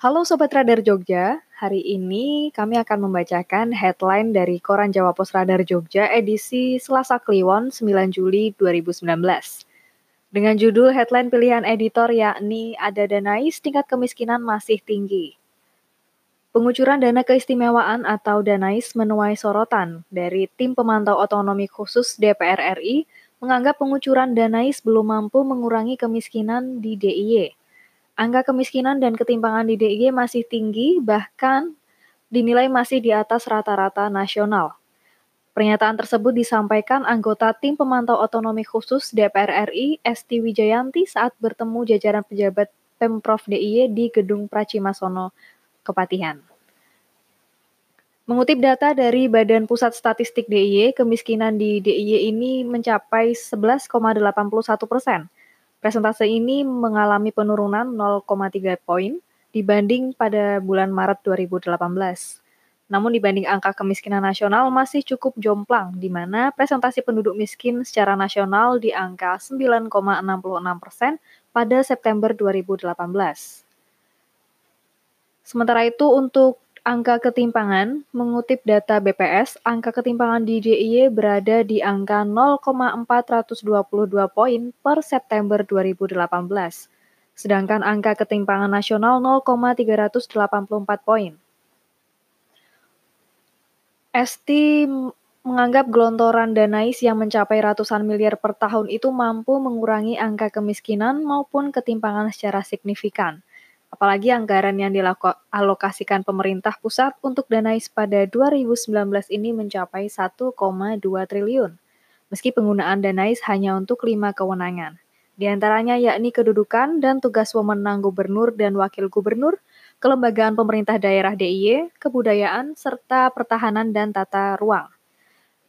Halo Sobat Radar Jogja, hari ini kami akan membacakan headline dari Koran Jawa Pos Radar Jogja edisi Selasa Kliwon 9 Juli 2019. Dengan judul headline pilihan editor yakni ada danais tingkat kemiskinan masih tinggi. Pengucuran dana keistimewaan atau danais menuai sorotan dari tim pemantau otonomi khusus DPR RI menganggap pengucuran danais belum mampu mengurangi kemiskinan di DIY. Angka kemiskinan dan ketimpangan di DIY masih tinggi, bahkan dinilai masih di atas rata-rata nasional. Pernyataan tersebut disampaikan anggota tim pemantau otonomi khusus DPR RI Esti Wijayanti saat bertemu jajaran pejabat Pemprov DIY di Gedung Pracimasono, Kepatihan. Mengutip data dari Badan Pusat Statistik DIY, kemiskinan di DIY ini mencapai 11,81 persen Presentase ini mengalami penurunan 0,3 poin dibanding pada bulan Maret 2018. Namun dibanding angka kemiskinan nasional masih cukup jomplang, di mana presentasi penduduk miskin secara nasional di angka 9,66 persen pada September 2018. Sementara itu untuk angka ketimpangan, mengutip data BPS, angka ketimpangan di DIY berada di angka 0,422 poin per September 2018. Sedangkan angka ketimpangan nasional 0,384 poin. Esti menganggap gelontoran danais yang mencapai ratusan miliar per tahun itu mampu mengurangi angka kemiskinan maupun ketimpangan secara signifikan. Apalagi anggaran yang dialokasikan pemerintah pusat untuk Danais pada 2019 ini mencapai 1,2 triliun. Meski penggunaan Danais hanya untuk lima kewenangan. Di antaranya yakni kedudukan dan tugas wewenang gubernur dan wakil gubernur, kelembagaan pemerintah daerah DIY, kebudayaan, serta pertahanan dan tata ruang.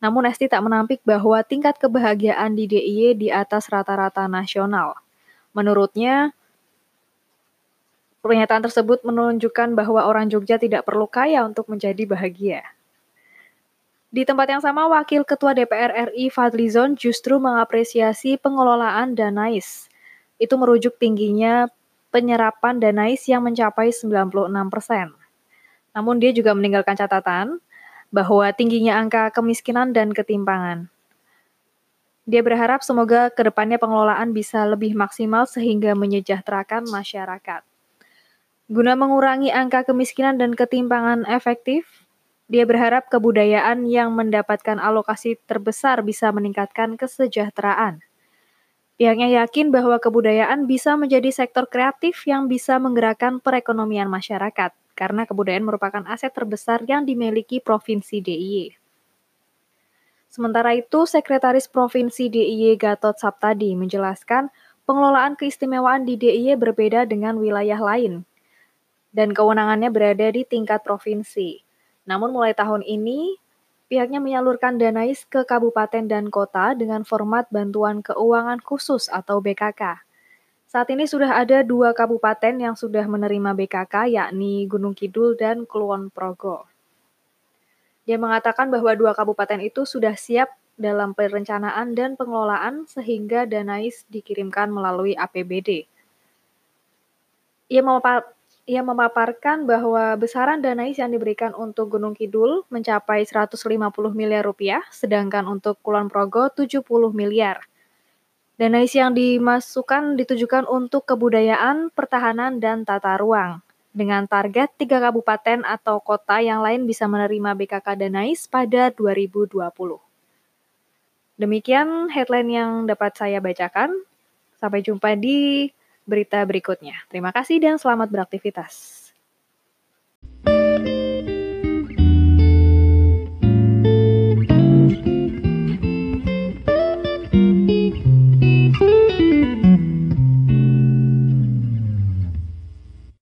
Namun Esti tak menampik bahwa tingkat kebahagiaan di DIY di atas rata-rata nasional. Menurutnya, Pernyataan tersebut menunjukkan bahwa orang Jogja tidak perlu kaya untuk menjadi bahagia. Di tempat yang sama, Wakil Ketua DPR RI Fadlizon justru mengapresiasi pengelolaan Danais. Itu merujuk tingginya penyerapan Danais yang mencapai 96 persen. Namun dia juga meninggalkan catatan bahwa tingginya angka kemiskinan dan ketimpangan. Dia berharap semoga ke depannya pengelolaan bisa lebih maksimal sehingga menyejahterakan masyarakat. Guna mengurangi angka kemiskinan dan ketimpangan efektif, dia berharap kebudayaan yang mendapatkan alokasi terbesar bisa meningkatkan kesejahteraan. Pihaknya yakin bahwa kebudayaan bisa menjadi sektor kreatif yang bisa menggerakkan perekonomian masyarakat, karena kebudayaan merupakan aset terbesar yang dimiliki Provinsi DIY. Sementara itu, Sekretaris Provinsi DIY Gatot Saptadi menjelaskan pengelolaan keistimewaan di DIY berbeda dengan wilayah lain, dan kewenangannya berada di tingkat provinsi. Namun mulai tahun ini, pihaknya menyalurkan danais ke kabupaten dan kota dengan format bantuan keuangan khusus atau BKK. Saat ini sudah ada dua kabupaten yang sudah menerima BKK, yakni Gunung Kidul dan Kulon Progo. Dia mengatakan bahwa dua kabupaten itu sudah siap dalam perencanaan dan pengelolaan sehingga danais dikirimkan melalui APBD. Ia ia memaparkan bahwa besaran danais yang diberikan untuk Gunung Kidul mencapai 150 miliar rupiah, sedangkan untuk Kulon Progo 70 miliar. Danais yang dimasukkan ditujukan untuk kebudayaan, pertahanan, dan tata ruang. Dengan target tiga kabupaten atau kota yang lain bisa menerima BKK Danais pada 2020. Demikian headline yang dapat saya bacakan. Sampai jumpa di berita berikutnya. Terima kasih dan selamat beraktivitas.